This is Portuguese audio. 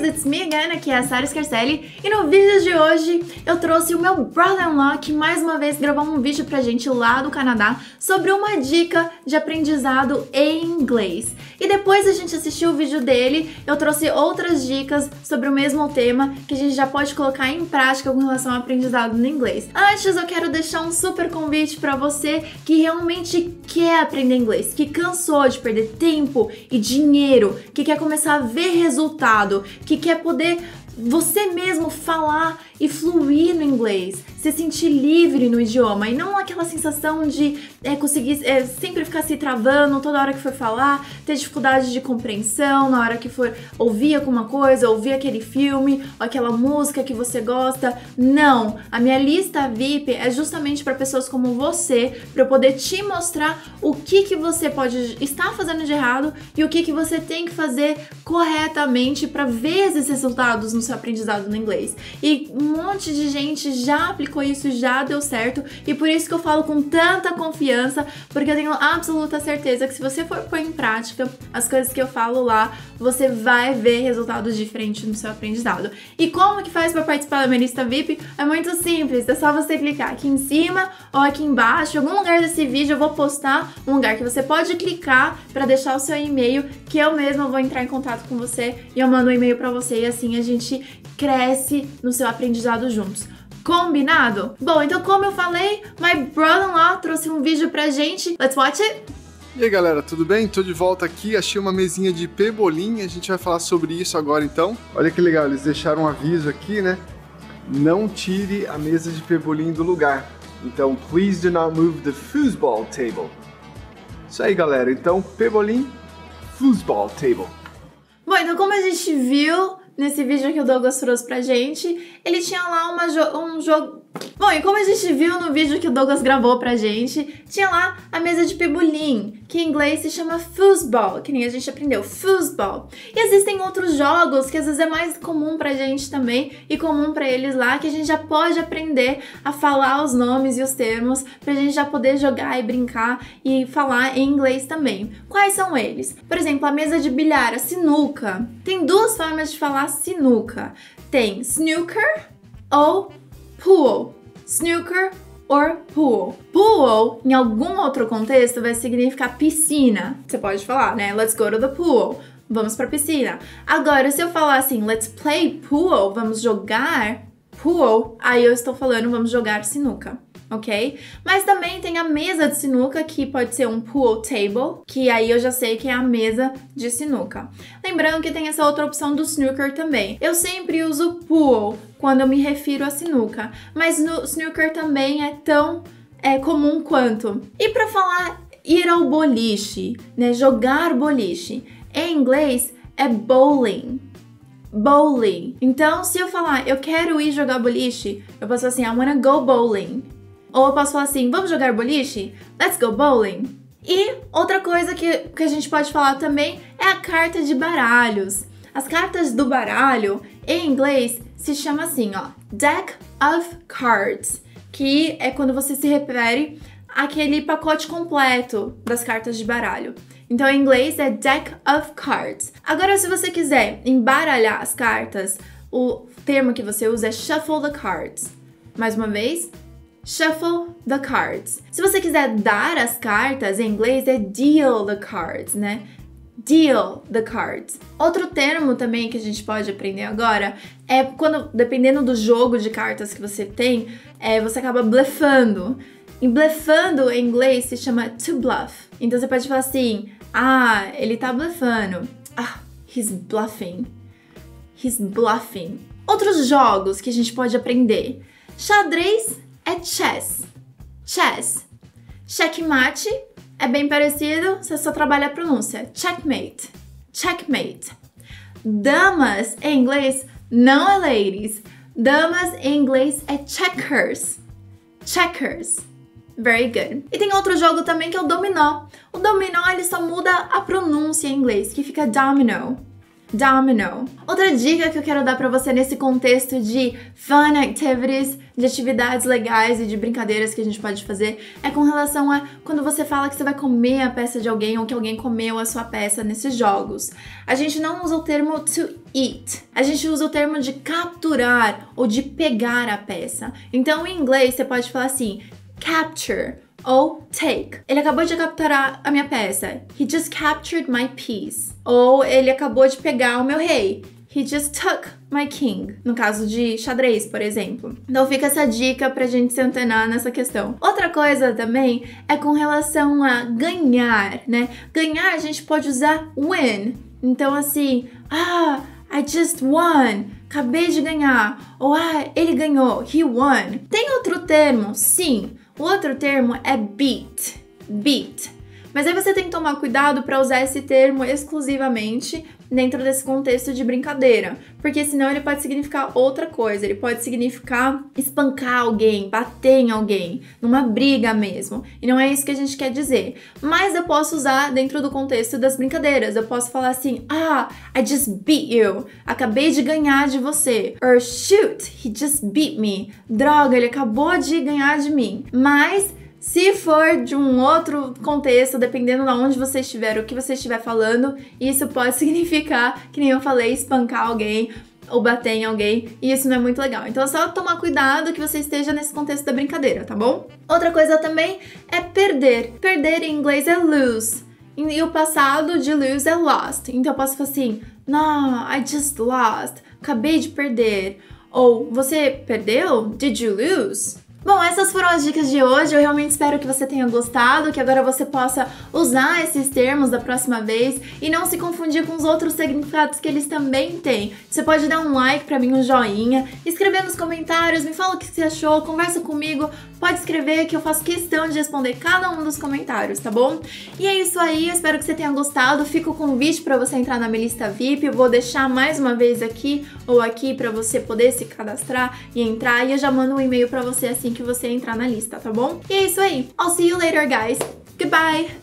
guys, it's me again, aqui é a Sarah Scarcelli e no vídeo de hoje eu trouxe o meu brother-in-law que mais uma vez gravou um vídeo pra gente lá do Canadá sobre uma dica de aprendizado em inglês. E depois a gente assistiu o vídeo dele, eu trouxe outras dicas sobre o mesmo tema que a gente já pode colocar em prática com relação ao aprendizado no inglês. Antes eu quero deixar um super convite para você que realmente quer aprender inglês, que cansou de perder tempo e dinheiro, que quer começar a ver resultado, que quer poder você mesmo falar e fluir no inglês, se sentir livre no idioma e não aquela sensação de é, conseguir é, sempre ficar se travando toda hora que for falar, ter dificuldade de compreensão na hora que for ouvir alguma coisa, ouvir aquele filme aquela música que você gosta. Não, a minha lista VIP é justamente para pessoas como você, para eu poder te mostrar o que que você pode estar fazendo de errado e o que que você tem que fazer corretamente para ver esses resultados no seu aprendizado no inglês. E um monte de gente já aplicou isso, já deu certo, e por isso que eu falo com tanta confiança, porque eu tenho absoluta certeza que se você for pôr em prática as coisas que eu falo lá, você vai ver resultados diferentes no seu aprendizado. E como que faz para participar da minha lista VIP? É muito simples, é só você clicar aqui em cima ou aqui embaixo, em algum lugar desse vídeo eu vou postar um lugar que você pode clicar para deixar o seu e-mail, que eu mesma vou entrar em contato com você e eu mando um e-mail para você e assim a gente cresce no seu aprendizado juntos. Combinado? Bom, então como eu falei, my brother-in-law trouxe um vídeo pra gente. Let's watch it! E aí galera, tudo bem? Tô de volta aqui, achei uma mesinha de pebolim, a gente vai falar sobre isso agora então. Olha que legal, eles deixaram um aviso aqui, né? Não tire a mesa de pebolim do lugar. Então, please do not move the foosball table. Isso aí galera, então pebolim, foosball table. Bom, então como a gente viu, nesse vídeo que o Douglas trouxe pra gente, ele tinha lá jo um jogo. Bom, e como a gente viu no vídeo que o Douglas gravou pra gente, tinha lá a mesa de pebolim, que em inglês se chama foosball, que nem a gente aprendeu, foosball. E existem outros jogos que às vezes é mais comum pra gente também e comum pra eles lá, que a gente já pode aprender a falar os nomes e os termos pra gente já poder jogar e brincar e falar em inglês também. Quais são eles? Por exemplo, a mesa de bilhar, a sinuca. Tem duas formas de falar sinuca. Tem snooker ou pool. Snooker or pool. Pool, em algum outro contexto, vai significar piscina. Você pode falar, né? Let's go to the pool. Vamos pra piscina. Agora, se eu falar assim, let's play pool, vamos jogar pool, aí eu estou falando vamos jogar sinuca ok? Mas também tem a mesa de sinuca, que pode ser um pool table, que aí eu já sei que é a mesa de sinuca. Lembrando que tem essa outra opção do snooker também. Eu sempre uso pool quando eu me refiro a sinuca, mas no snooker também é tão é, comum quanto. E para falar ir ao boliche, né, jogar boliche, em inglês é bowling bowling. Então, se eu falar eu quero ir jogar boliche, eu posso assim, I wanna go bowling. Ou eu posso falar assim, vamos jogar boliche? Let's go bowling. E outra coisa que, que a gente pode falar também é a carta de baralhos. As cartas do baralho, em inglês, se chama assim, ó, deck of cards, que é quando você se refere àquele pacote completo das cartas de baralho. Então, em inglês é deck of cards. Agora, se você quiser embaralhar as cartas, o termo que você usa é shuffle the cards. Mais uma vez, Shuffle the cards. Se você quiser dar as cartas, em inglês é deal the cards, né? Deal the cards. Outro termo também que a gente pode aprender agora é quando, dependendo do jogo de cartas que você tem, é, você acaba blefando. E blefando em inglês se chama to bluff. Então você pode falar assim: ah, ele tá blefando. Ah, he's bluffing. He's bluffing. Outros jogos que a gente pode aprender: xadrez é chess. Chess. Checkmate é bem parecido, você só trabalha a pronúncia. Checkmate. Checkmate. Damas em inglês não é ladies. Damas em inglês é checkers. Checkers. Very good. E tem outro jogo também que é o dominó. O dominó ele só muda a pronúncia em inglês, que fica domino. Domino. Outra dica que eu quero dar para você nesse contexto de fun activities, de atividades legais e de brincadeiras que a gente pode fazer é com relação a quando você fala que você vai comer a peça de alguém ou que alguém comeu a sua peça nesses jogos. A gente não usa o termo to eat. A gente usa o termo de capturar ou de pegar a peça. Então, em inglês, você pode falar assim: capture ou take. Ele acabou de capturar a minha peça. He just captured my piece. Ou ele acabou de pegar o meu rei. He just took my king. No caso de xadrez, por exemplo. Então fica essa dica pra gente se antenar nessa questão. Outra coisa também é com relação a ganhar, né? Ganhar a gente pode usar win. Então assim, ah, I just won. Acabei de ganhar. Ou ah, ele ganhou. He won. Tem outro termo? Sim. O outro termo é beat. Beat. Mas aí você tem que tomar cuidado para usar esse termo exclusivamente dentro desse contexto de brincadeira, porque senão ele pode significar outra coisa, ele pode significar espancar alguém, bater em alguém, numa briga mesmo. E não é isso que a gente quer dizer. Mas eu posso usar dentro do contexto das brincadeiras. Eu posso falar assim: "Ah, I just beat you. Acabei de ganhar de você." Or shoot, he just beat me. Droga, ele acabou de ganhar de mim. Mas se for de um outro contexto, dependendo de onde você estiver, o que você estiver falando, isso pode significar, que nem eu falei, espancar alguém ou bater em alguém, e isso não é muito legal. Então é só tomar cuidado que você esteja nesse contexto da brincadeira, tá bom? Outra coisa também é perder. Perder em inglês é lose. E o passado de lose é lost. Então eu posso falar assim: No, I just lost. Acabei de perder. Ou você perdeu? Did you lose? Bom, essas foram as dicas de hoje. Eu realmente espero que você tenha gostado, que agora você possa usar esses termos da próxima vez e não se confundir com os outros significados que eles também têm. Você pode dar um like para mim, um joinha, escrever nos comentários, me fala o que você achou, conversa comigo, pode escrever que eu faço questão de responder cada um dos comentários, tá bom? E é isso aí, eu espero que você tenha gostado. Fica o convite para você entrar na minha lista VIP. Eu vou deixar mais uma vez aqui ou aqui para você poder se cadastrar e entrar e eu já mando um e-mail para você assim assim que você entrar na lista, tá bom? E é isso aí. I'll see you later, guys. Goodbye!